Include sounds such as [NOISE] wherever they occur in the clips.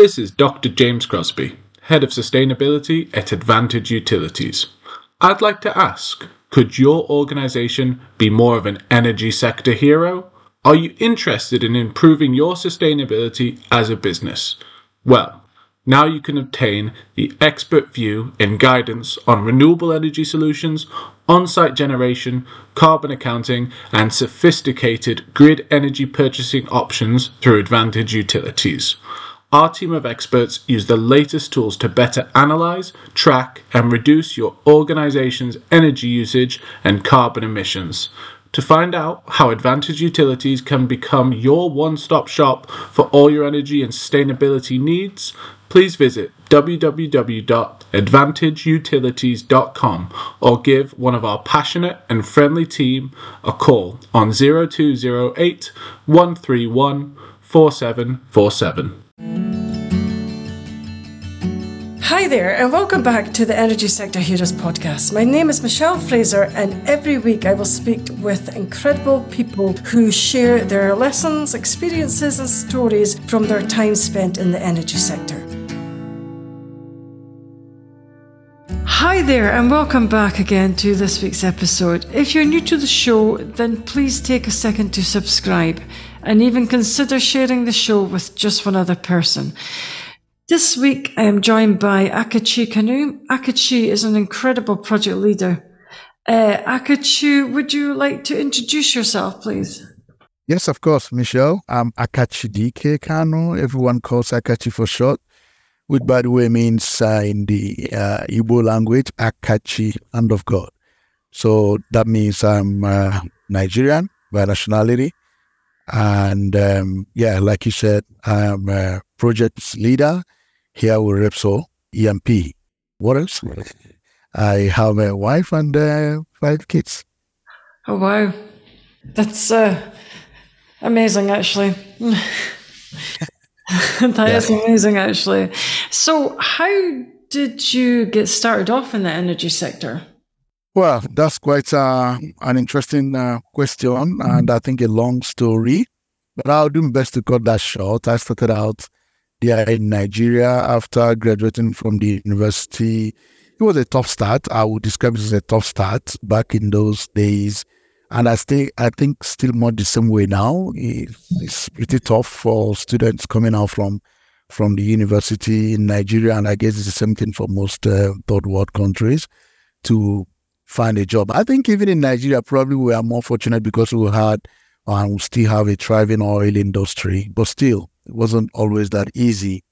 This is Dr. James Crosby, Head of Sustainability at Advantage Utilities. I'd like to ask could your organization be more of an energy sector hero? Are you interested in improving your sustainability as a business? Well, now you can obtain the expert view and guidance on renewable energy solutions, on site generation, carbon accounting, and sophisticated grid energy purchasing options through Advantage Utilities. Our team of experts use the latest tools to better analyze, track, and reduce your organization's energy usage and carbon emissions. To find out how Advantage Utilities can become your one stop shop for all your energy and sustainability needs, please visit www.advantageutilities.com or give one of our passionate and friendly team a call on 0208 131 4747. Hi there, and welcome back to the Energy Sector Heroes podcast. My name is Michelle Fraser, and every week I will speak with incredible people who share their lessons, experiences, and stories from their time spent in the energy sector. Hi there, and welcome back again to this week's episode. If you're new to the show, then please take a second to subscribe and even consider sharing the show with just one other person. This week, I am joined by Akachi Kanu. Akachi is an incredible project leader. Uh, Akachi, would you like to introduce yourself, please? Yes, of course, Michelle. I'm Akachidike Kanu. Everyone calls Akachi for short, which, by the way, means uh, in the uh, Igbo language, Akachi, hand of God. So that means I'm uh, Nigerian by nationality. And um, yeah, like you said, I'm a project leader here with Repsol E&P. What else? [LAUGHS] I have a wife and uh, five kids. Oh, wow. That's uh, amazing, actually. [LAUGHS] that yeah. is amazing, actually. So, how did you get started off in the energy sector? Well, that's quite uh, an interesting uh, question, and I think a long story. But I'll do my best to cut that short. I started out they are in Nigeria after graduating from the university. It was a tough start. I would describe it as a tough start back in those days. And I stay, I think still more the same way now. It's pretty tough for students coming out from from the university in Nigeria, and I guess it's the same thing for most uh, third world countries to find a job. I think even in Nigeria, probably we are more fortunate because we had and we still have a thriving oil industry, but still, it wasn't always that easy.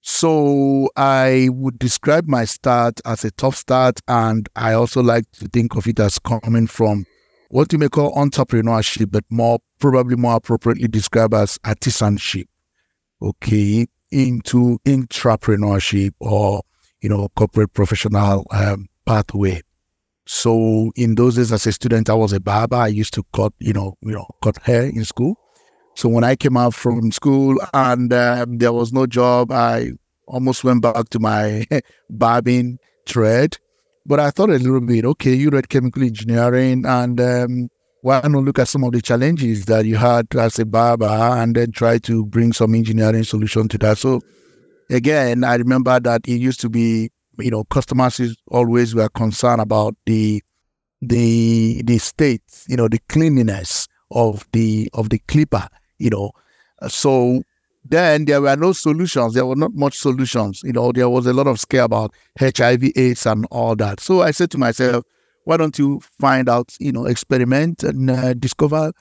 So I would describe my start as a tough start, and I also like to think of it as coming from what you may call entrepreneurship, but more probably more appropriately described as artisanship. Okay, into entrepreneurship or you know corporate professional um, pathway. So in those days, as a student, I was a barber. I used to cut, you know, you know, cut hair in school. So when I came out from school and um, there was no job, I almost went back to my [LAUGHS] barbing trade. But I thought a little bit, okay, you read chemical engineering, and um, why not look at some of the challenges that you had as a barber and then try to bring some engineering solution to that? So again, I remember that it used to be, you know, customers always were concerned about the the the state, you know, the cleanliness of the of the clipper you know. So then there were no solutions. There were not much solutions. You know, there was a lot of scare about HIV, AIDS, and all that. So I said to myself, why don't you find out, you know, experiment and uh, discover,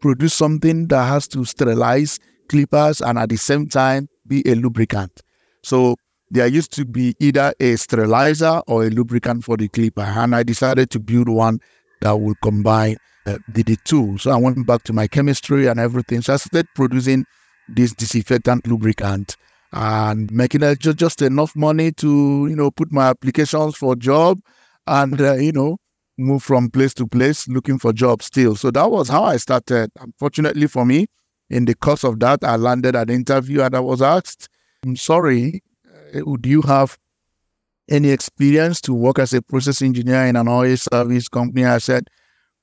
produce something that has to sterilize clippers and at the same time be a lubricant. So there used to be either a sterilizer or a lubricant for the clipper. And I decided to build one that would combine the, the two. So I went back to my chemistry and everything. So I started producing this disinfectant lubricant and making uh, just, just enough money to, you know, put my applications for job and, uh, you know, move from place to place looking for jobs still. So that was how I started. Unfortunately for me, in the course of that, I landed an interview and I was asked, I'm sorry, uh, do you have any experience to work as a process engineer in an oil service company? I said,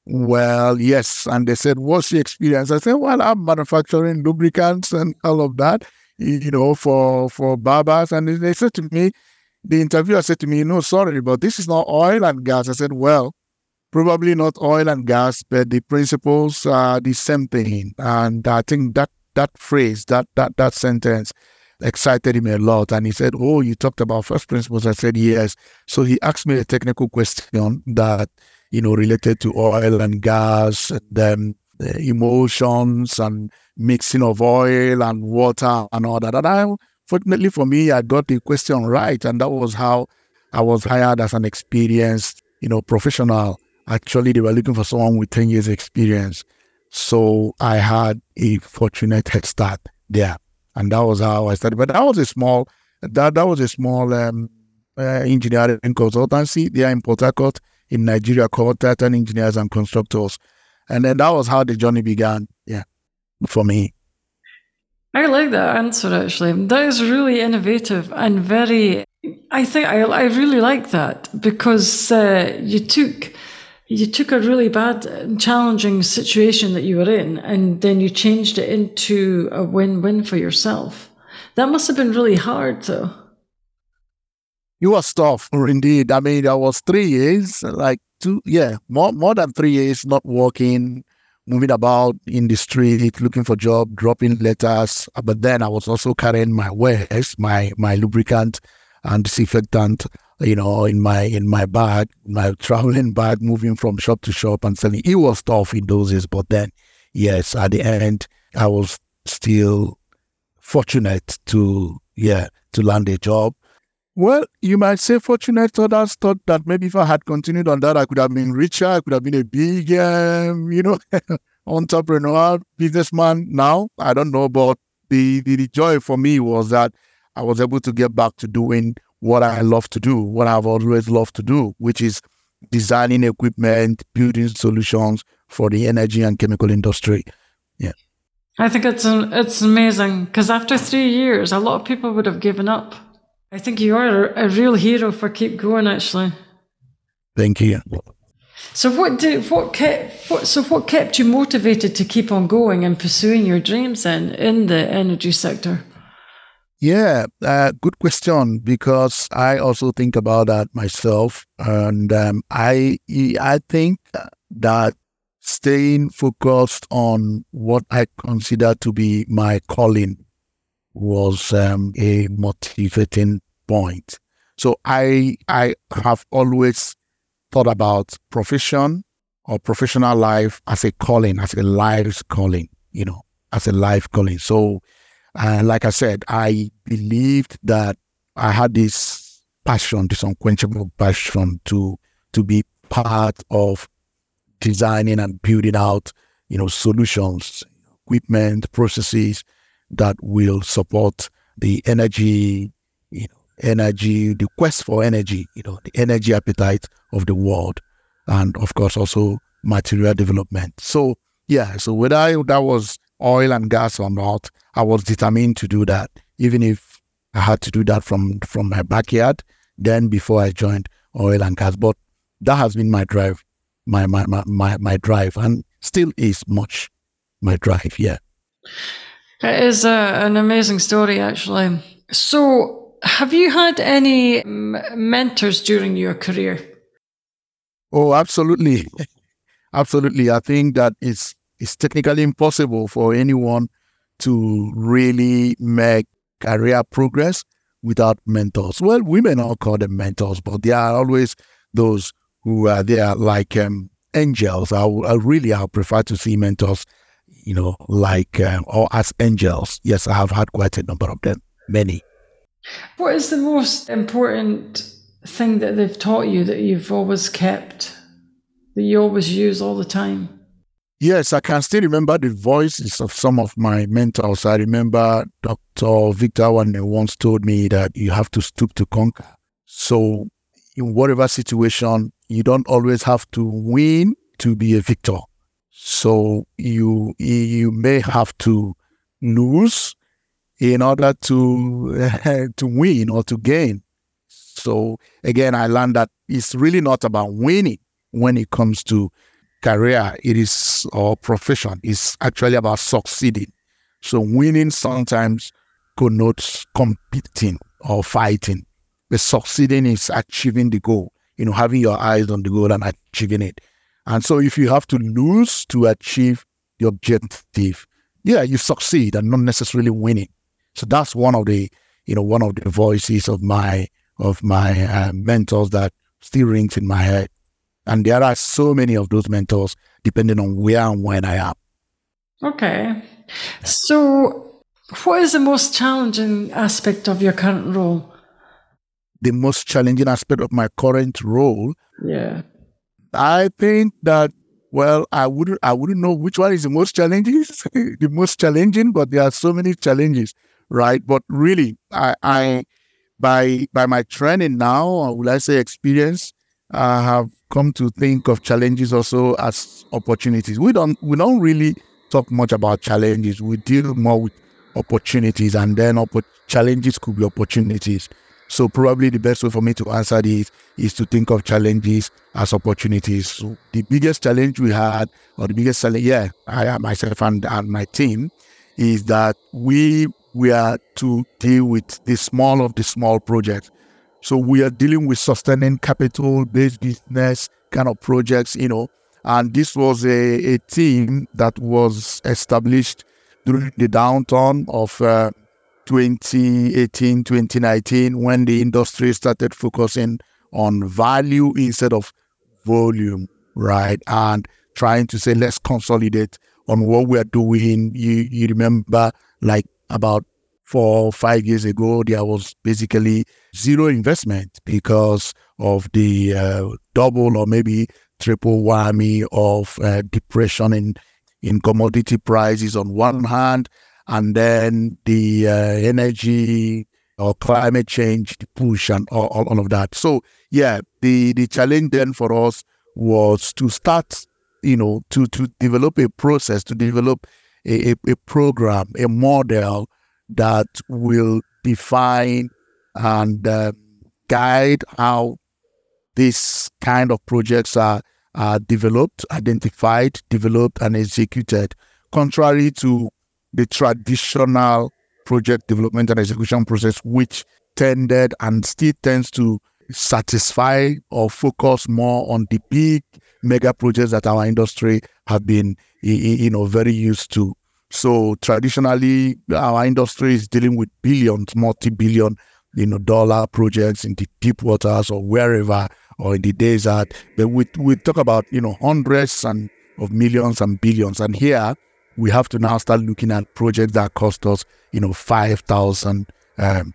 well, yes. And they said, What's your experience? I said, Well, I'm manufacturing lubricants and all of that. you know, for for barbers. And they said to me, the interviewer said to me, "No, sorry, but this is not oil and gas." I said, "Well, probably not oil and gas, but the principles are the same thing." And I think that that phrase, that that that sentence, excited him a lot. And he said, "Oh, you talked about first principles." I said, "Yes." So he asked me a technical question that you know related to oil and gas, and then emulsions and mixing of oil and water and all that. And I fortunately for me, I got the question right. And that was how I was hired as an experienced, you know, professional. Actually, they were looking for someone with 10 years experience. So I had a fortunate head start there. And that was how I started. But that was a small, that, that was a small um, uh, engineering consultancy there in Port Harcourt in Nigeria called Titan Engineers and Constructors. And then that was how the journey began. Yeah, for me. I like that answer actually. That is really innovative and very. I think I I really like that because uh, you took you took a really bad challenging situation that you were in and then you changed it into a win-win for yourself. That must have been really hard though. It was tough, indeed. I mean, I was three years, like two, yeah, more more than three years not working, moving about in the street, looking for job, dropping letters. Uh, but then I was also carrying my wares, my my lubricant and disinfectant, you know, in my in my bag, my traveling bag, moving from shop to shop and selling. It was tough in those days, but then, yes, at the end, I was still fortunate to yeah to land a job. Well, you might say fortunate. Others thought that maybe if I had continued on that, I could have been richer. I could have been a big, um, you know, [LAUGHS] entrepreneur, businessman. Now, I don't know, but the, the, the joy for me was that I was able to get back to doing what I love to do, what I've always loved to do, which is designing equipment, building solutions for the energy and chemical industry. Yeah. I think it's it's amazing because after three years, a lot of people would have given up. I think you are a real hero for keep going. Actually, thank you. So what did what kept what so what kept you motivated to keep on going and pursuing your dreams then in the energy sector? Yeah, uh, good question because I also think about that myself, and um, I I think that staying focused on what I consider to be my calling was um, a motivating point. So I I have always thought about profession or professional life as a calling, as a life's calling, you know, as a life calling. So, uh, like I said, I believed that I had this passion, this unquenchable passion to to be part of designing and building out, you know, solutions, equipment, processes that will support the energy, you know, energy, the quest for energy, you know, the energy appetite of the world, and of course also material development. So yeah, so whether that was oil and gas or not, I was determined to do that, even if I had to do that from from my backyard. Then before I joined oil and gas, but that has been my drive, my my my my, my drive, and still is much my drive. Yeah. It is a, an amazing story, actually. So, have you had any mentors during your career? Oh, absolutely. [LAUGHS] absolutely. I think that it's, it's technically impossible for anyone to really make career progress without mentors. Well, we may not call them mentors, but they are always those who are there like um, angels. I, I really I prefer to see mentors you know, like um, or as angels. Yes, I have had quite a number of them, many. What is the most important thing that they've taught you that you've always kept, that you always use all the time? Yes, I can still remember the voices of some of my mentors. I remember Dr. Victor one once told me that you have to stoop to conquer. So, in whatever situation, you don't always have to win to be a victor. So you you may have to lose in order to [LAUGHS] to win or to gain. So again, I learned that it's really not about winning when it comes to career. It is or profession. It's actually about succeeding. So winning sometimes connotes competing or fighting. But succeeding is achieving the goal, you know, having your eyes on the goal and achieving it. And so if you have to lose to achieve the objective, yeah, you succeed and not necessarily winning. So that's one of the, you know, one of the voices of my of my uh, mentors that still rings in my head. And there are so many of those mentors, depending on where and when I am. Okay. So, what is the most challenging aspect of your current role? The most challenging aspect of my current role. Yeah. I think that well, I wouldn't I wouldn't know which one is the most challenging, [LAUGHS] the most challenging, but there are so many challenges, right? But really, I, I by by my training now, or will I say experience, I have come to think of challenges also as opportunities. We don't we don't really talk much about challenges. We deal more with opportunities, and then challenges could be opportunities. So probably the best way for me to answer this is to think of challenges as opportunities. So the biggest challenge we had, or the biggest challenge, yeah, I myself and, and my team, is that we we are to deal with the small of the small projects. So we are dealing with sustaining capital based business kind of projects, you know. And this was a, a team that was established during the downturn of uh, 2018, 2019, when the industry started focusing on value instead of volume, right? And trying to say, let's consolidate on what we are doing. You, you remember, like about four or five years ago, there was basically zero investment because of the uh, double or maybe triple whammy of uh, depression in, in commodity prices on one hand, and then the uh, energy or climate change push and all, all, of that. So yeah, the the challenge then for us was to start, you know, to to develop a process, to develop a, a, a program, a model that will define and uh, guide how these kind of projects are, are developed, identified, developed, and executed, contrary to the traditional project development and execution process, which tended and still tends to satisfy or focus more on the big mega projects that our industry have been, you know, very used to. So traditionally, our industry is dealing with billions, multi-billion, you know, dollar projects in the deep waters or wherever or in the desert. But we we talk about you know hundreds and of millions and billions. And here we have to now start looking at projects that cost us you know five thousand um,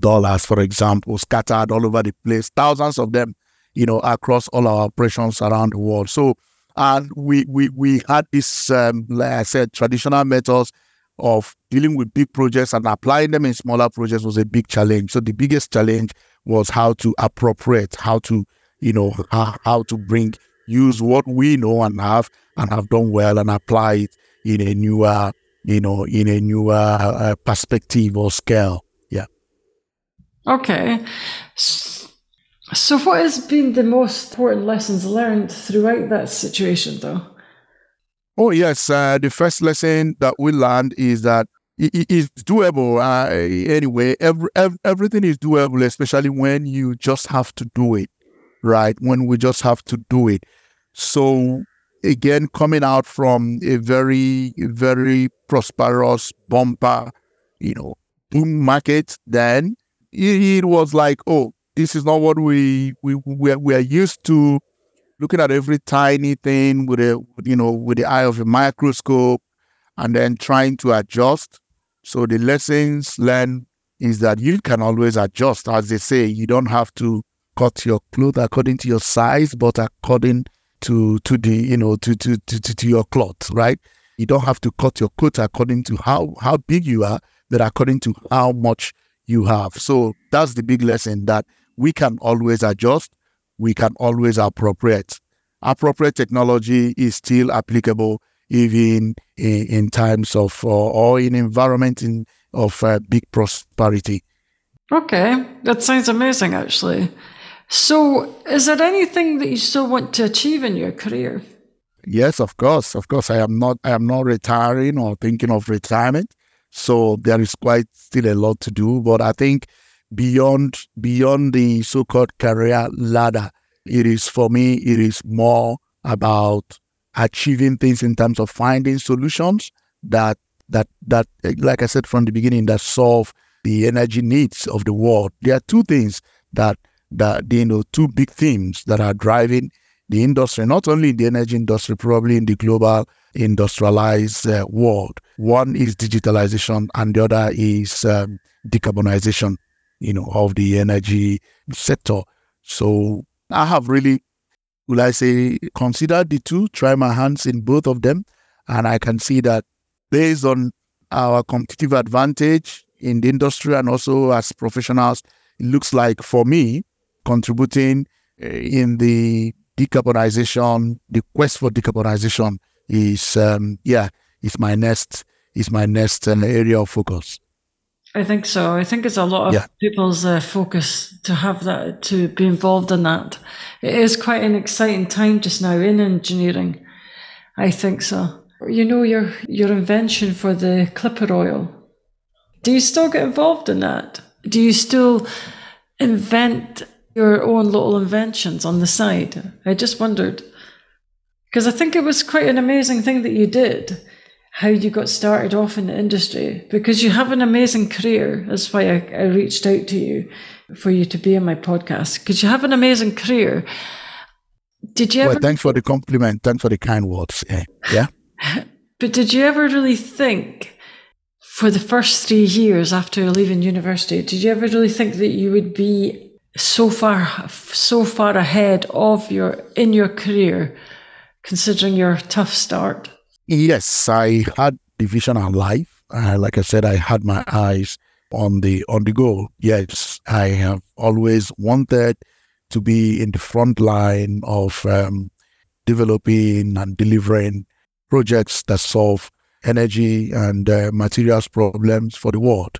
dollars, for example, scattered all over the place, thousands of them, you know, across all our operations around the world. So and we we we had this, um, like I said, traditional methods of dealing with big projects and applying them in smaller projects was a big challenge. So the biggest challenge was how to appropriate, how to, you know, how, how to bring use what we know and have and have done well and apply it in a newer, you know, in a newer uh, perspective or scale. Yeah. Okay. So, what has been the most important lessons learned throughout that situation, though? Oh, yes. Uh, the first lesson that we learned is that it is doable. Uh, anyway, every, every, everything is doable, especially when you just have to do it, right? When we just have to do it. So, again, coming out from a very, very prosperous bumper, you know, boom market, then it, was like, oh, this is not what we we we are, we are used to. Looking at every tiny thing with a you know with the eye of a microscope and then trying to adjust. So the lessons learned is that you can always adjust. As they say you don't have to cut your clothes according to your size but according to to the you know to to to, to, your cloth right you don't have to cut your coat according to how how big you are but according to how much you have so that's the big lesson that we can always adjust, we can always appropriate. Appropriate technology is still applicable even in, in times of uh, or in environment in, of uh, big prosperity. Okay, that sounds amazing, actually. So, is there anything that you still want to achieve in your career? Yes, of course, of course. I am not. I am not retiring or thinking of retirement. So there is quite still a lot to do. But I think beyond beyond the so-called career ladder, it is for me, it is more about achieving things in terms of finding solutions that that that like I said from the beginning that solve the energy needs of the world. There are two things that that you know two big themes that are driving the industry, not only in the energy industry, probably in the global industrialized uh, world. One is digitalization, and the other is um, decarbonization. You know, of the energy sector. So I have really, will I say, considered the two, try my hands in both of them, and I can see that based on our competitive advantage in the industry and also as professionals, it looks like for me, contributing eh, in the decarbonization, the quest for decarbonization is, um, yeah, is my next is my next uh, area of focus. I think so. I think it's a lot of yeah. people's uh, focus to have that, to be involved in that. It is quite an exciting time just now in engineering. I think so. You know, your, your invention for the clipper oil. Do you still get involved in that? Do you still invent your own little inventions on the side? I just wondered. Because I think it was quite an amazing thing that you did, how you got started off in the industry, because you have an amazing career. That's why I, I reached out to you for you to be on my podcast, because you have an amazing career. Did you ever? Well, thanks for the compliment. Thanks for the kind words. Eh? Yeah. yeah? [LAUGHS] [LAUGHS] but did you ever really think for the first three years after leaving university, did you ever really think that you would be so far so far ahead of your in your career, considering your tough start? Yes, I had the vision of life. Uh, like I said, I had my eyes on the on the goal. Yes, I have always wanted to be in the front line of um, developing and delivering projects that solve energy and uh, materials problems for the world.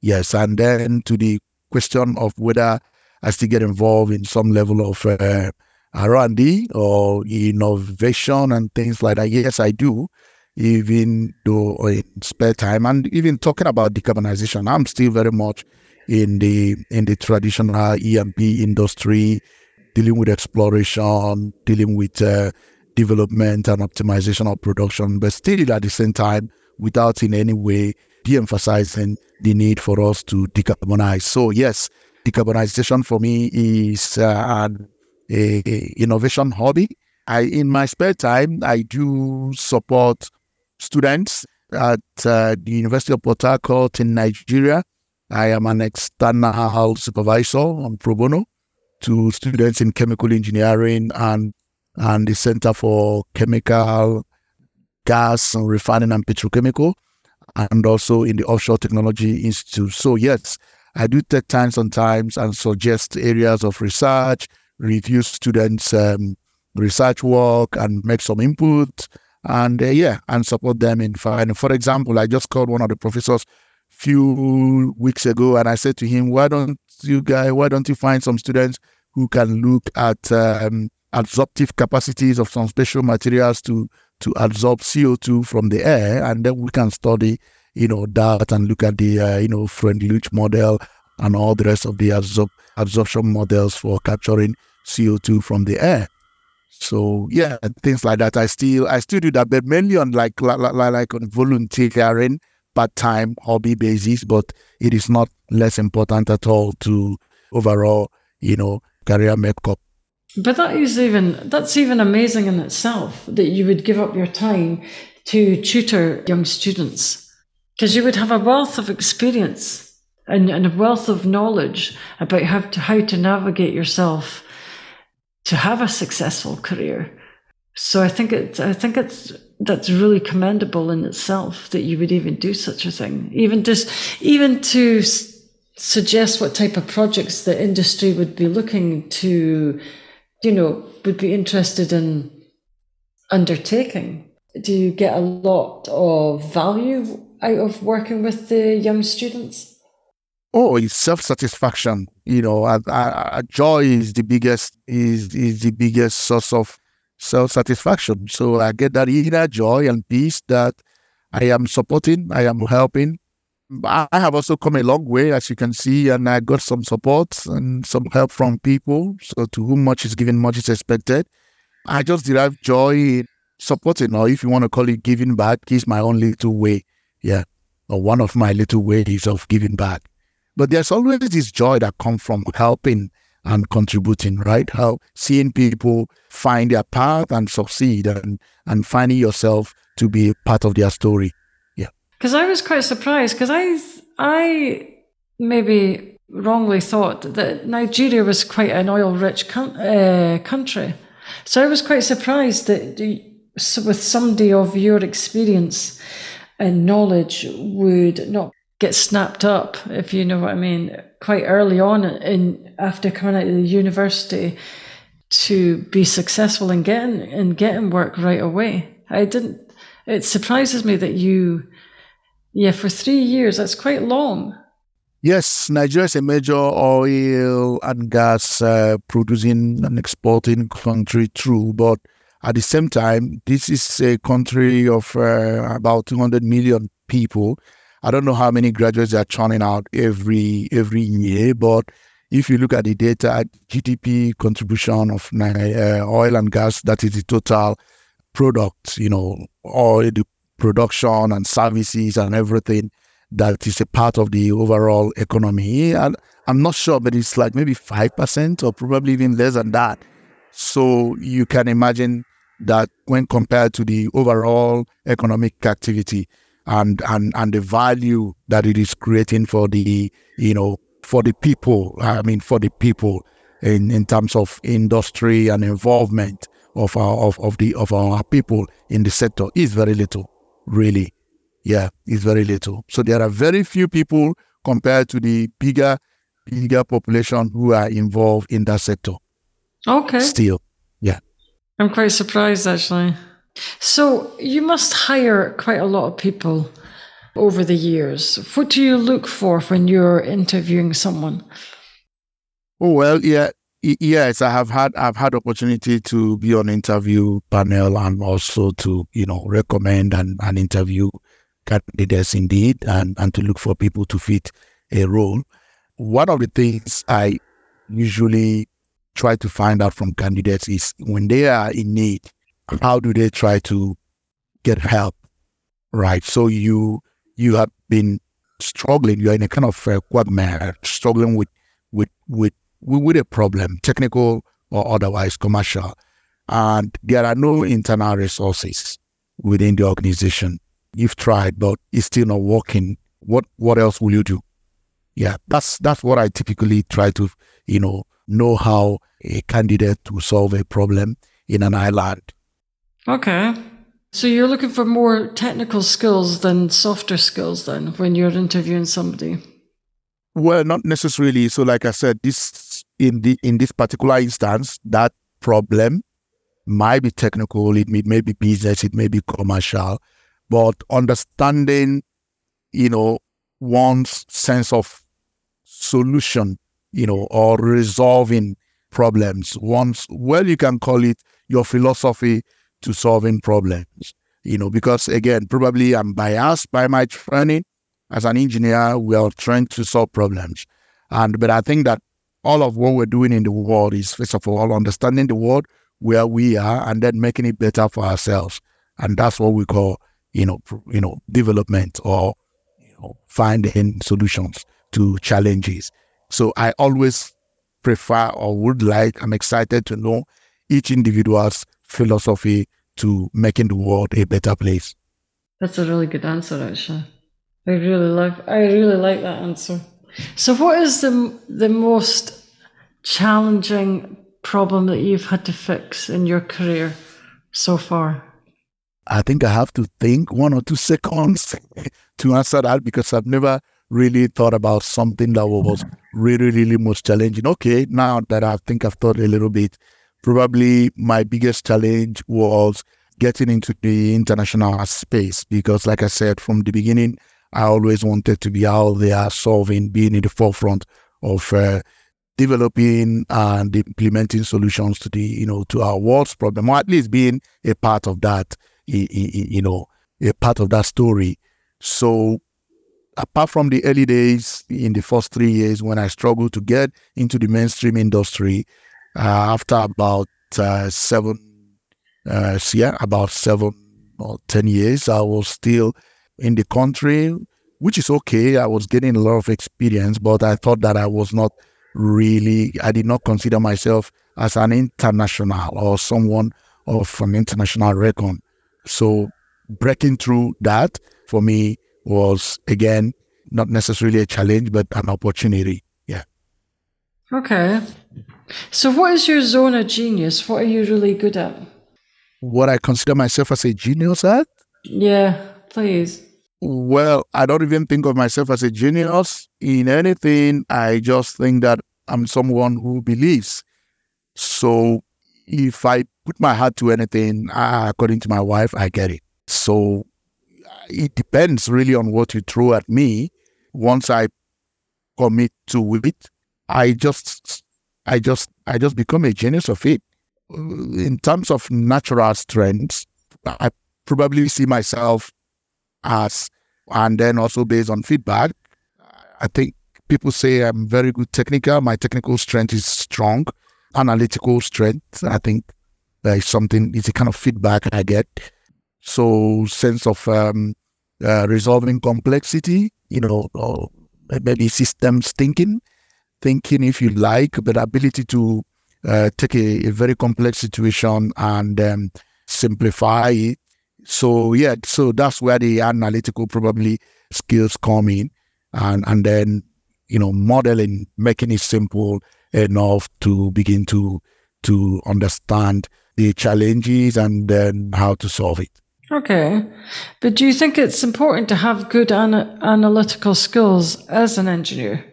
Yes, and then to the question of whether I still get involved in some level of uh, R&D or innovation and things like that. Yes, I do, even though in spare time and even talking about decarbonization, I'm still very much in the in the traditional E&P industry, dealing with exploration, dealing with uh, development and optimization of production, but still at the same time, without in any way de-emphasizing the need for us to decarbonize. So yes, decarbonization for me is uh, an a, a innovation hobby. I, in my spare time, I do support students at uh, the University of Port Harcourt in Nigeria. I am an external supervisor on pro bono to students in chemical engineering and and the Center for Chemical, Gas and Refining and Petrochemical, and also in the Offshore Technology Institute. So, yes, I do take time sometimes and suggest areas of research, review students' um, research work, and make some input. And uh, yeah, and support them in finding. For example, I just called one of the professors few weeks ago, and I said to him, "Why don't you guy? Why don't you find some students who can look at um, absorptive capacities of some special materials to to absorb CO2 from the air, and then we can study, you know, that and look at the, uh, you know, friend Freundlich model and all the rest of the absor- absorption models for capturing CO2 from the air. So yeah, things like that. I still I still do that, but mainly on like like, like on volunteering, part time hobby basis. But it is not less important at all to overall, you know, career makeup but that is even that's even amazing in itself that you would give up your time to tutor young students because you would have a wealth of experience and, and a wealth of knowledge about how to how to navigate yourself to have a successful career. So I think it I think it's that's really commendable in itself that you would even do such a thing. Even just even to s- suggest what type of projects the industry would be looking to you know, would be interested in undertaking? Do you get a lot of value out of working with the young students? Oh, it's self satisfaction. You know, a, a, joy is the biggest is is the biggest source of self satisfaction. So I get that inner joy and peace that I am supporting, I am helping I have also come a long way, as you can see, and I got some support and some help from people. So, to whom much is given, much is expected. I just derive joy in supporting, or if you want to call it giving back, is my own little way. Yeah, or one of my little ways of giving back. But there's always this joy that comes from helping and contributing, right? How seeing people find their path and succeed and, and finding yourself to be part of their story. Yeah. Because I was quite surprised because I, I maybe wrongly thought that Nigeria was quite an oil rich con- uh, country. So I was quite surprised that with somebody of your experience and knowledge would not get snapped up, if you know what I mean, quite early on in after coming out of the university to be successful in getting in getting work right away. I didn't it surprises me that you yeah, for three years, that's quite long. Yes, Nigeria is a major oil and gas uh, producing and exporting country, true. But at the same time, this is a country of uh, about 200 million people. I don't know how many graduates are churning out every every year, but if you look at the data, GDP contribution of uh, oil and gas, that is the total product, you know, all the production and services and everything that is a part of the overall economy. And I'm not sure, but it's like maybe 5% or probably even less than that. So you can imagine that when compared to the overall economic activity and, and, and the value that it is creating for the, you know, for the people, I mean, for the people in, in terms of industry and involvement of our, of, of the, of our people in the sector is very little, really. Yeah, it's very little. So there are very few people compared to the bigger, bigger population who are involved in that sector. Okay. Still, yeah. I'm quite surprised actually. So you must hire quite a lot of people over the years. What do you look for when you're interviewing someone? Oh well, yeah, yes, I have had I've had opportunity to be on interview panel and also to you know recommend and, and interview candidates indeed and, and to look for people to fit a role. One of the things I usually try to find out from candidates is when they are in need, how do they try to get help? Right. So you you have been struggling, you're in a kind of uh, quagmire, struggling with with with with a problem, technical or otherwise, commercial, and there are no internal resources within the organization you've tried, but it's still not working. What what else will you do? Yeah, that's that's what I typically try to, you know, know how a candidate to solve a problem in an island. Okay. So you're looking for more technical skills than softer skills then when you're interviewing somebody? Well, not necessarily. So like I said, this in the in this particular instance, that problem might be technical, it may, may be business, it may be commercial, but understanding, you know, one's sense of solution, you know, or resolving problems. Once, well, you can call it your philosophy to solving problems, you know, because again, probably I'm biased by my training as an engineer. We are trained to solve problems. And, but I think that all of what we're doing in the world is, first of all, understanding the world where we are and then making it better for ourselves. And that's what we call you know, you know, development or you know, finding solutions to challenges. So I always prefer or would like, I'm excited to know each individual's philosophy to making the world a better place. That's a really good answer, actually. I really like, I really like that answer. So, what is the the most challenging problem that you've had to fix in your career so far? I think I have to think one or two seconds [LAUGHS] to answer that because I've never really thought about something that was really, really most challenging. Okay, now that I think I've thought a little bit, probably my biggest challenge was getting into the international space because, like I said from the beginning, I always wanted to be out there solving, being in the forefront of uh, developing and implementing solutions to the, you know, to our world's problem, or at least being a part of that you know, a part of that story. So apart from the early days in the first three years when I struggled to get into the mainstream industry, uh, after about uh, seven, uh, yeah, about seven or 10 years, I was still in the country, which is okay. I was getting a lot of experience, but I thought that I was not really, I did not consider myself as an international or someone of an international record. So breaking through that for me was again not necessarily a challenge, but an opportunity. Yeah. Okay. So, what is your zone of genius? What are you really good at? What I consider myself as a genius at? Yeah, please. Well, I don't even think of myself as a genius in anything. I just think that I'm someone who believes. So, if I put my heart to anything, ah, according to my wife, I get it. So, it depends really on what you throw at me. Once I commit to it, I just, I just, I just become a genius of it. In terms of natural strengths, I probably see myself as, and then also based on feedback, I think people say I'm very good technical. My technical strength is strong. Analytical strength, I think there is something, it's a kind of feedback I get. So sense of um, uh, resolving complexity, you know, or maybe systems thinking, thinking if you like, but ability to uh, take a, a, very complex situation and um, simplify it. So yeah, so that's where the analytical probably skills come in, and and then you know modeling, making it simple enough to begin to to understand the challenges and then how to solve it. Okay. But do you think it's important to have good ana- analytical skills as an engineer?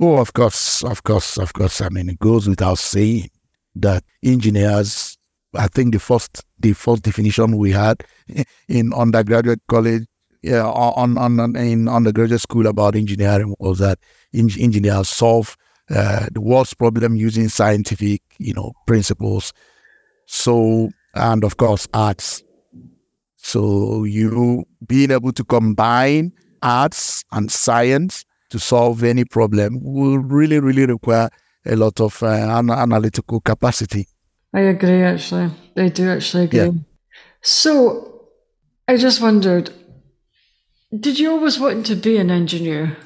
Oh, of course, of course, of course. I mean, it goes without saying that engineers, I think the first, the first definition we had in undergraduate college, yeah, on, on, on in undergraduate school about engineering was that engineers solve uh, the world's problem using scientific, you know, principles. So, and of course, arts so you being able to combine arts and science to solve any problem will really, really require a lot of uh, an- analytical capacity. I agree, actually. I do actually agree. Yeah. So I just wondered did you always want to be an engineer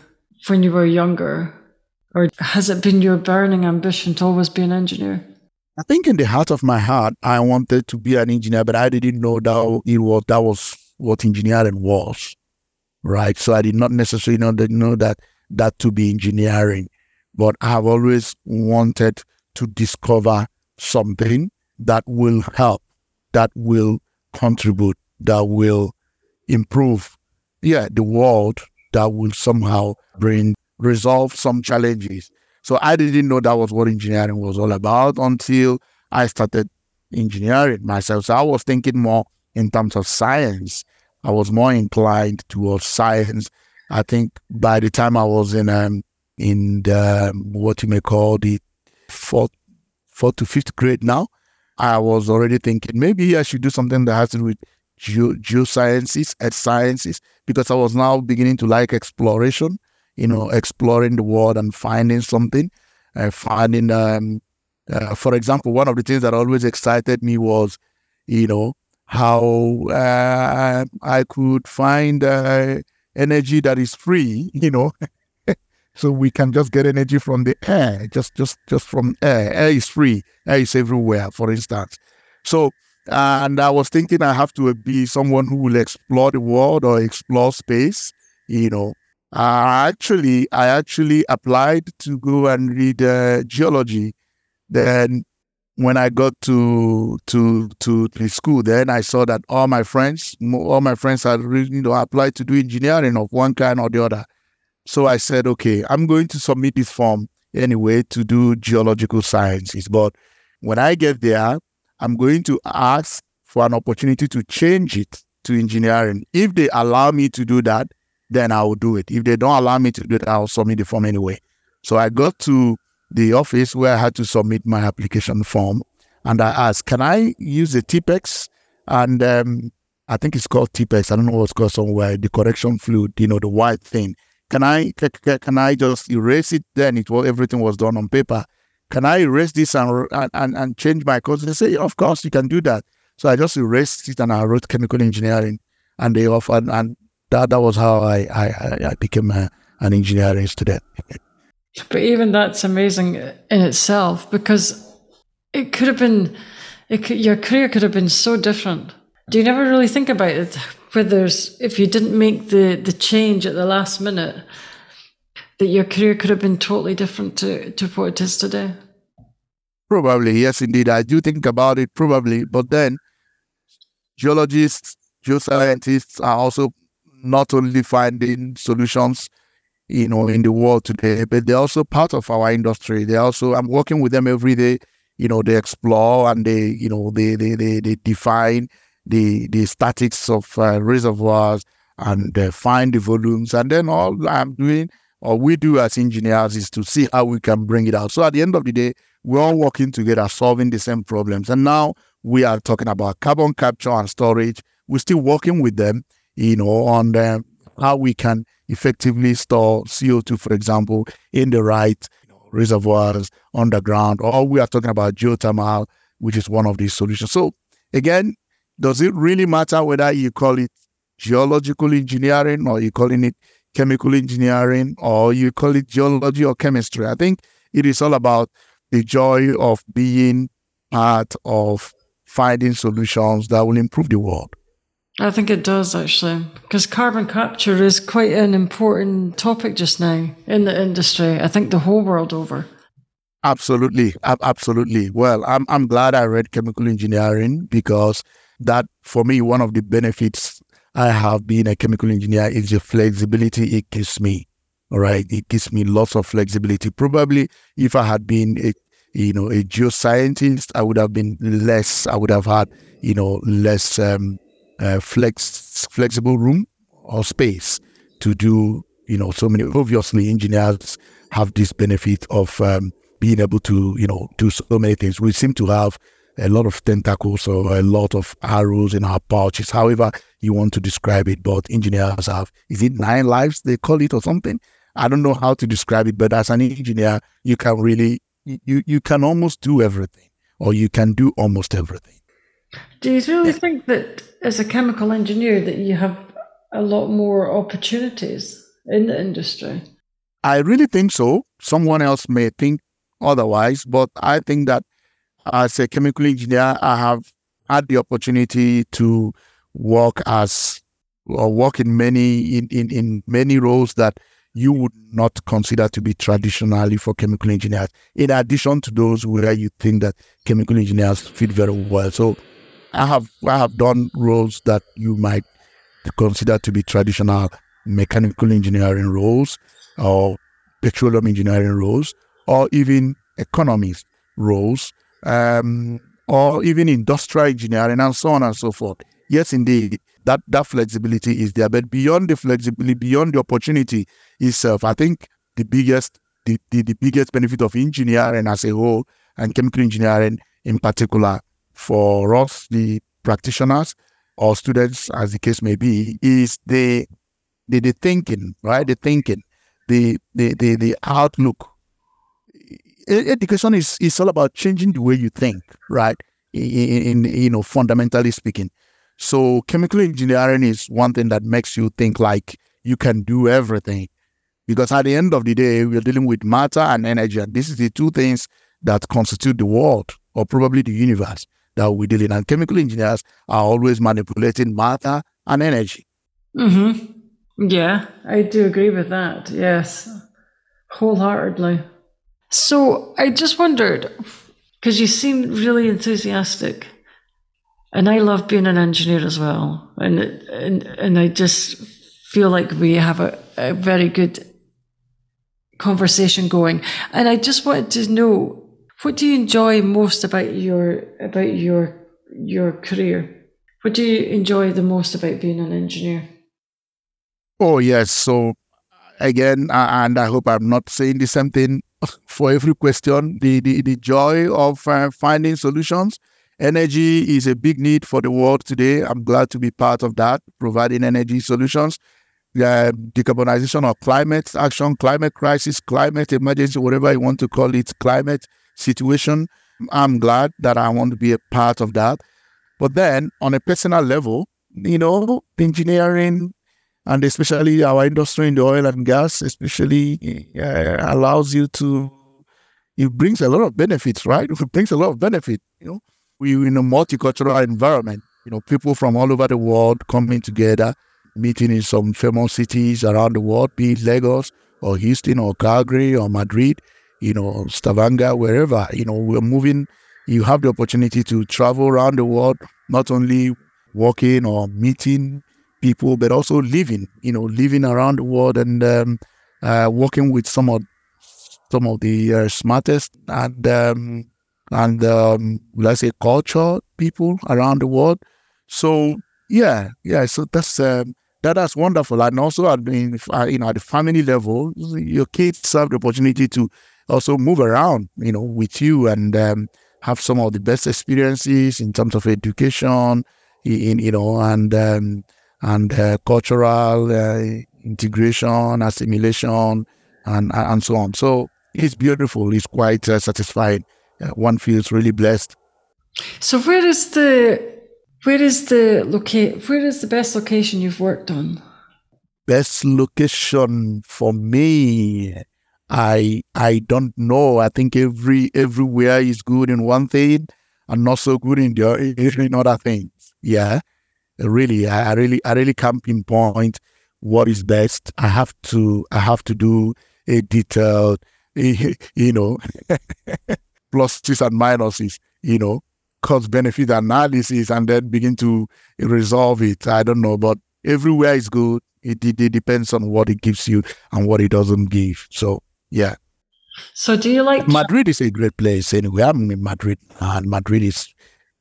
when you were younger? Or has it been your burning ambition to always be an engineer? I think in the heart of my heart, I wanted to be an engineer, but I didn't know that it was that was what engineering was, right? So I did not necessarily know that know that that to be engineering, but I have always wanted to discover something that will help, that will contribute, that will improve, yeah, the world, that will somehow bring resolve some challenges so I didn't know that was what engineering was all about until I started engineering myself. So I was thinking more in terms of science. I was more inclined towards science. I think by the time I was in um, in the, what you may call the fourth fourth to fifth grade now, I was already thinking maybe I should do something that has to do with ge- geosciences, earth sciences, because I was now beginning to like exploration you know, exploring the world and finding something, uh, finding, um, uh, for example, one of the things that always excited me was, you know, how uh, I could find uh, energy that is free, [LAUGHS] you know. [LAUGHS] so we can just get energy from the air, just just just from air. Air is free. Air is everywhere, for instance. So, and I was thinking I have to be someone who will explore the world or explore space, you know, uh, actually, I actually applied to go and read uh, geology. Then, when I got to to to the school, then I saw that all my friends, all my friends had you know applied to do engineering of one kind or the other. So I said, okay, I'm going to submit this form anyway to do geological sciences. But when I get there, I'm going to ask for an opportunity to change it to engineering. If they allow me to do that, then I will do it. If they don't allow me to do it, I'll submit the form anyway. So I got to the office where I had to submit my application form and I asked, can I use the TPEX and um, I think it's called TPEX. I don't know what's called somewhere. The correction fluid, you know, the white thing. Can I can I just erase it? Then it was everything was done on paper. Can I erase this and and, and change my course? They say, of course you can do that. So I just erased it and I wrote chemical engineering, and they offered, and that that was how I I, I became a, an engineering student. but even that's amazing in itself because it could have been, it could, your career could have been so different. Do you never really think about it? Whether if you didn't make the the change at the last minute, that your career could have been totally different to, to what it is today? Probably, yes, indeed. I do think about it, probably. But then, geologists, geoscientists are also not only finding solutions, you know, in the world today, but they're also part of our industry. They also, I'm working with them every day. You know, they explore and they, you know, they they they, they define the the statics of uh, reservoirs and uh, find the volumes. And then all I'm doing or we do as engineers is to see how we can bring it out. So at the end of the day, we're all working together, solving the same problems. And now we are talking about carbon capture and storage. We're still working with them, you know, on how we can effectively store CO2, for example, in the right you know, reservoirs underground. Or we are talking about geothermal, which is one of these solutions. So again, does it really matter whether you call it geological engineering or you calling it chemical engineering or you call it geology or chemistry. I think it is all about the joy of being part of finding solutions that will improve the world. I think it does actually, because carbon capture is quite an important topic just now in the industry. I think the whole world over. Absolutely, absolutely. Well, I'm I'm glad I read chemical engineering because that for me one of the benefits I have been a chemical engineer is the flexibility it gives me. All right. It gives me lots of flexibility. Probably if I had been a you know a geoscientist, I would have been less, I would have had, you know, less um, flex flexible room or space to do, you know, so many obviously engineers have this benefit of um, being able to, you know, do so many things. We seem to have a lot of tentacles or a lot of arrows in our pouches, however you want to describe it. But engineers have, is it nine lives they call it or something? I don't know how to describe it, but as an engineer, you can really, you, you can almost do everything or you can do almost everything. Do you really think that as a chemical engineer that you have a lot more opportunities in the industry? I really think so. Someone else may think otherwise, but I think that as a chemical engineer, I have had the opportunity to work as or work in many in, in, in many roles that you would not consider to be traditionally for chemical engineers. In addition to those where you think that chemical engineers fit very well. So I have I have done roles that you might consider to be traditional mechanical engineering roles or petroleum engineering roles or even economist roles um, or even industrial engineering and so on and so forth. Yes, indeed, that, that flexibility is there. But beyond the flexibility, beyond the opportunity itself, I think the biggest the, the, the biggest benefit of engineering as a whole and chemical engineering in particular for us, the practitioners or students, as the case may be, is the the, the thinking, right? The thinking, the the the, the outlook education is, is all about changing the way you think, right? In, in, you know, fundamentally speaking. So chemical engineering is one thing that makes you think like you can do everything. Because at the end of the day, we're dealing with matter and energy. And this is the two things that constitute the world or probably the universe that we're dealing. And chemical engineers are always manipulating matter and energy. Mm-hmm. Yeah, I do agree with that. Yes, wholeheartedly. So I just wondered, because you seem really enthusiastic, and I love being an engineer as well, and and and I just feel like we have a, a very good conversation going, and I just wanted to know what do you enjoy most about your about your your career? What do you enjoy the most about being an engineer? Oh yes, so again, and I hope I'm not saying the same thing [LAUGHS] for every question, the, the, the joy of uh, finding solutions. Energy is a big need for the world today. I'm glad to be part of that, providing energy solutions. Uh, decarbonization of climate action, climate crisis, climate emergency, whatever you want to call it, climate situation. I'm glad that I want to be a part of that. But then on a personal level, you know, engineering and especially our industry in the oil and gas, especially uh, allows you to, it brings a lot of benefits, right? It brings a lot of benefit, you know we're in a multicultural environment. You know, people from all over the world coming together, meeting in some famous cities around the world, be it Lagos or Houston or Calgary or Madrid, you know, Stavanger, wherever. You know, we're moving. You have the opportunity to travel around the world, not only walking or meeting people, but also living. You know, living around the world and um, uh, working with some of some of the uh, smartest and um, and um, let's say culture people around the world. So yeah, yeah. So that's um, that that's wonderful. And also, I mean, you know, at the family level, your kids have the opportunity to also move around, you know, with you and um, have some of the best experiences in terms of education, in you know, and um, and uh, cultural uh, integration, assimilation, and and so on. So it's beautiful. It's quite uh, satisfying one feels really blessed. So where is the where is the locate where is the best location you've worked on? Best location for me, I I don't know. I think every everywhere is good in one thing and not so good in the [LAUGHS] in other things. Yeah, really, I, I really I really can't pinpoint what is best. I have to I have to do a detailed, [LAUGHS] you know, [LAUGHS] pluses and minuses, you know, cost benefit analysis and then begin to resolve it. I don't know, but everywhere is good. It, it, it depends on what it gives you and what it doesn't give. So, yeah. So, do you like Madrid? Is a great place anyway. I'm in Madrid, and Madrid is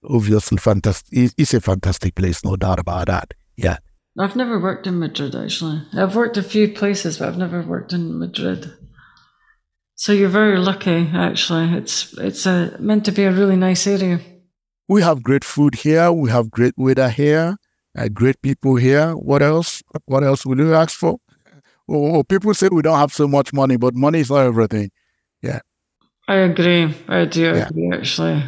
obviously fantastic. It's a fantastic place, no doubt about that. Yeah. I've never worked in Madrid actually. I've worked a few places, but I've never worked in Madrid. So you're very lucky, actually. It's it's a, meant to be a really nice area. We have great food here. We have great weather here. Uh, great people here. What else? What else will you ask for? Oh, oh, people say we don't have so much money, but money is not everything. Yeah. I agree. I do yeah. agree, actually.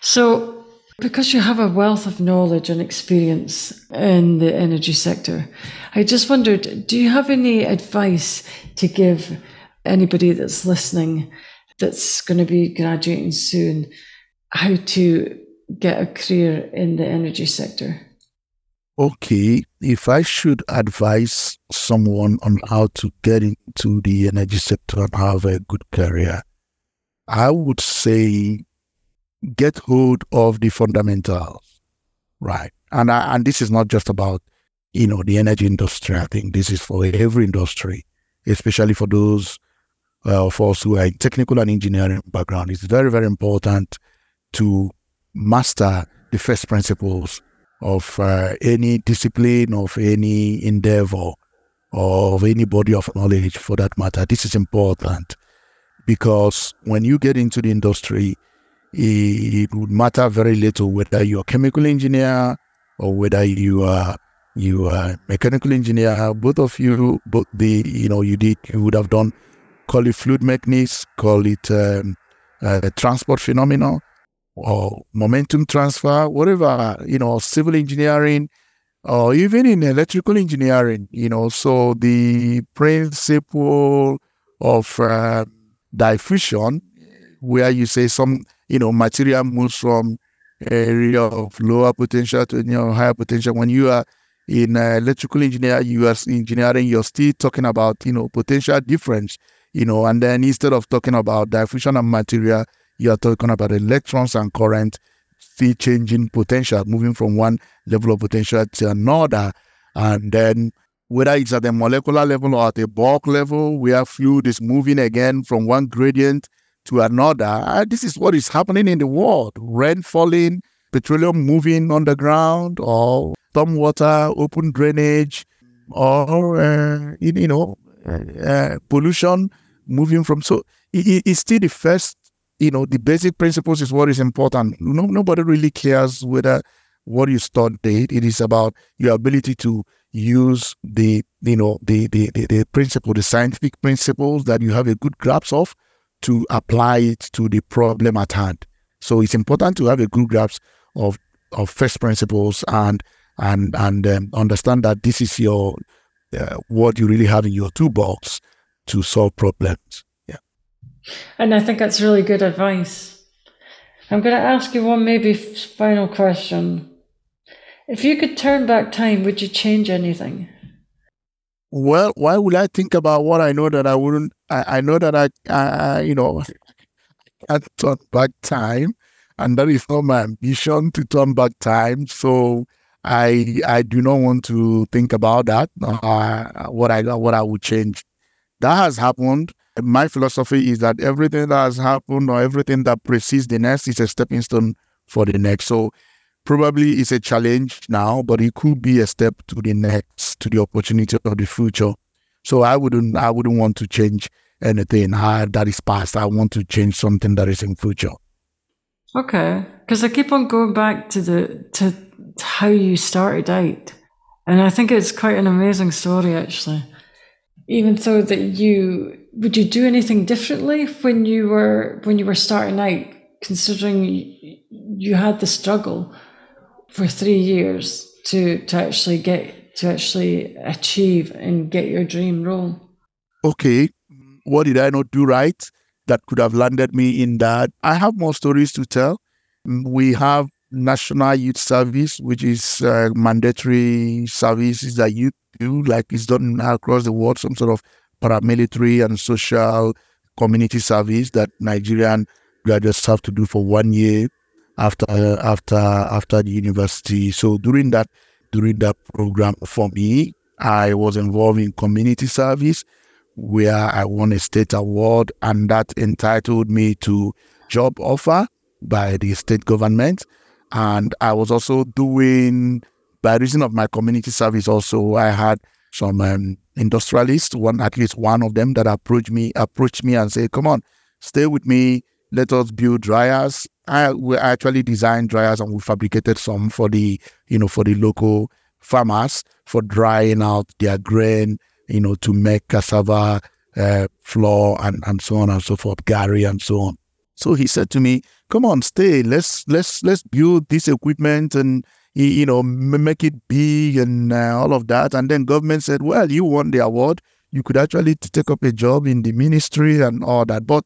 So, because you have a wealth of knowledge and experience in the energy sector, I just wondered do you have any advice to give anybody that's listening that's going to be graduating soon how to get a career in the energy sector? Okay, if I should advise someone on how to get into the energy sector and have a good career, I would say get hold of the fundamentals, right? And I, and this is not just about you know the energy industry. I think this is for every industry, especially for those uh, of us who are in technical and engineering background, it's very, very important to master the first principles of uh, any discipline, of any endeavor, or of any body of knowledge for that matter. This is important because when you get into the industry, it would matter very little whether you're a chemical engineer or whether you are you are mechanical engineer. Both of you, both the you know you did you would have done call it fluid mechanics, call it um, uh, transport phenomenon or momentum transfer, whatever, you know, civil engineering or even in electrical engineering, you know. So the principle of uh, diffusion, where you say some, you know, material moves from area of lower potential to you know, higher potential. When you are in uh, electrical engineer, you are engineering, you're still talking about, you know, potential difference you know, and then instead of talking about diffusion of material, you're talking about electrons and current still changing potential, moving from one level of potential to another. And then whether it's at the molecular level or at a bulk level, where fluid is moving again from one gradient to another. Uh, this is what is happening in the world. Rain falling, petroleum moving underground, or storm water, open drainage, or, uh, you know, uh, pollution moving from. So it, it's still the first you know, the basic principles is what is important. No, nobody really cares whether what you studied. It is about your ability to use the, you know, the, the, the, the principle, the scientific principles that you have a good grasp of to apply it to the problem at hand. So it's important to have a good grasp of, of first principles and, and, and um, understand that this is your, uh, what you really have in your toolbox to solve problems. And I think that's really good advice. I'm going to ask you one maybe final question. If you could turn back time, would you change anything? Well, why would I think about what I know that I wouldn't? I, I know that I, I, you know, I can't turn back time, and that is not my ambition to turn back time. So I, I do not want to think about that. Uh, what I, what I would change. That has happened my philosophy is that everything that has happened or everything that precedes the next is a stepping stone for the next. So probably it's a challenge now, but it could be a step to the next, to the opportunity of the future. So I wouldn't I wouldn't want to change anything that is past. I want to change something that is in future. Okay, because I keep on going back to the to how you started out, and I think it's quite an amazing story actually. Even so that you would you do anything differently when you were when you were starting out, considering you had the struggle for three years to to actually get to actually achieve and get your dream role? Okay, what did I not do right that could have landed me in that? I have more stories to tell. We have National Youth Service, which is uh, mandatory services that you do, like it's done across the world, some sort of paramilitary and social community service that Nigerian graduates have to do for one year after after after the university. So during that during that program for me, I was involved in community service where I won a state award and that entitled me to job offer by the state government. And I was also doing by reason of my community service also I had some um, industrialists, one at least one of them that approached me approached me and said, "Come on, stay with me. Let us build dryers." I we actually designed dryers and we fabricated some for the you know for the local farmers for drying out their grain, you know, to make cassava uh, flour and and so on and so forth, gari and so on. So he said to me, "Come on, stay. Let's let's let's build this equipment and you know, make it big and uh, all of that. And then government said, well, you won the award. You could actually take up a job in the ministry and all that. But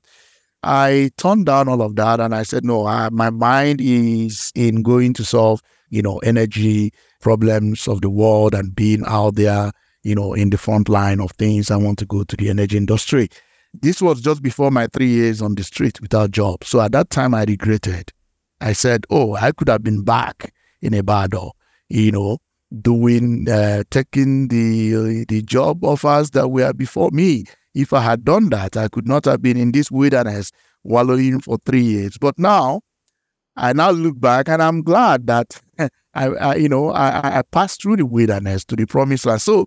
I turned down all of that and I said, no, I, my mind is in going to solve, you know, energy problems of the world and being out there, you know, in the front line of things. I want to go to the energy industry. This was just before my three years on the street without job. So at that time, I regretted. I said, oh, I could have been back in Ibadan, you know, doing, uh, taking the, the job offers that were before me. If I had done that, I could not have been in this wilderness wallowing for three years. But now, I now look back and I'm glad that [LAUGHS] I, I you know, I, I passed through the wilderness to the promised land. So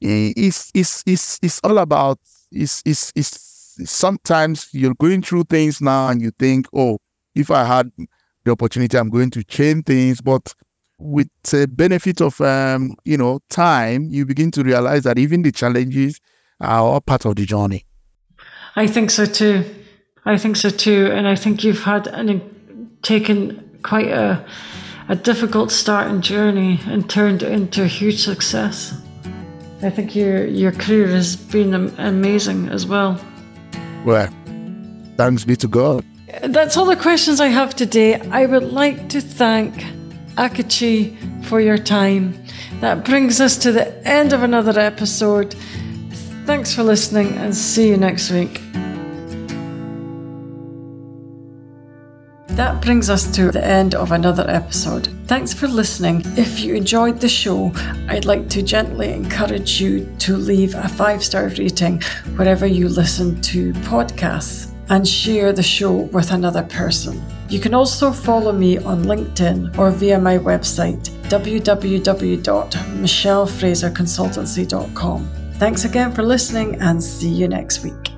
it's it's it's it's all about it's it's it's sometimes you're going through things now and you think, oh, if I had the opportunity, I'm going to change things. But with the benefit of um, you know time, you begin to realize that even the challenges are all part of the journey. I think so too. I think so too, and I think you've had an taken quite a a difficult start and journey and turned it into a huge success. I think your your career has been amazing as well. Well, thanks be to God. That's all the questions I have today. I would like to thank Akachi for your time. That brings us to the end of another episode. Thanks for listening and see you next week. That brings us to the end of another episode. Thanks for listening. If you enjoyed the show, I'd like to gently encourage you to leave a five star rating wherever you listen to podcasts and share the show with another person. You can also follow me on LinkedIn or via my website www.michellefraserconsultancy.com. Thanks again for listening and see you next week.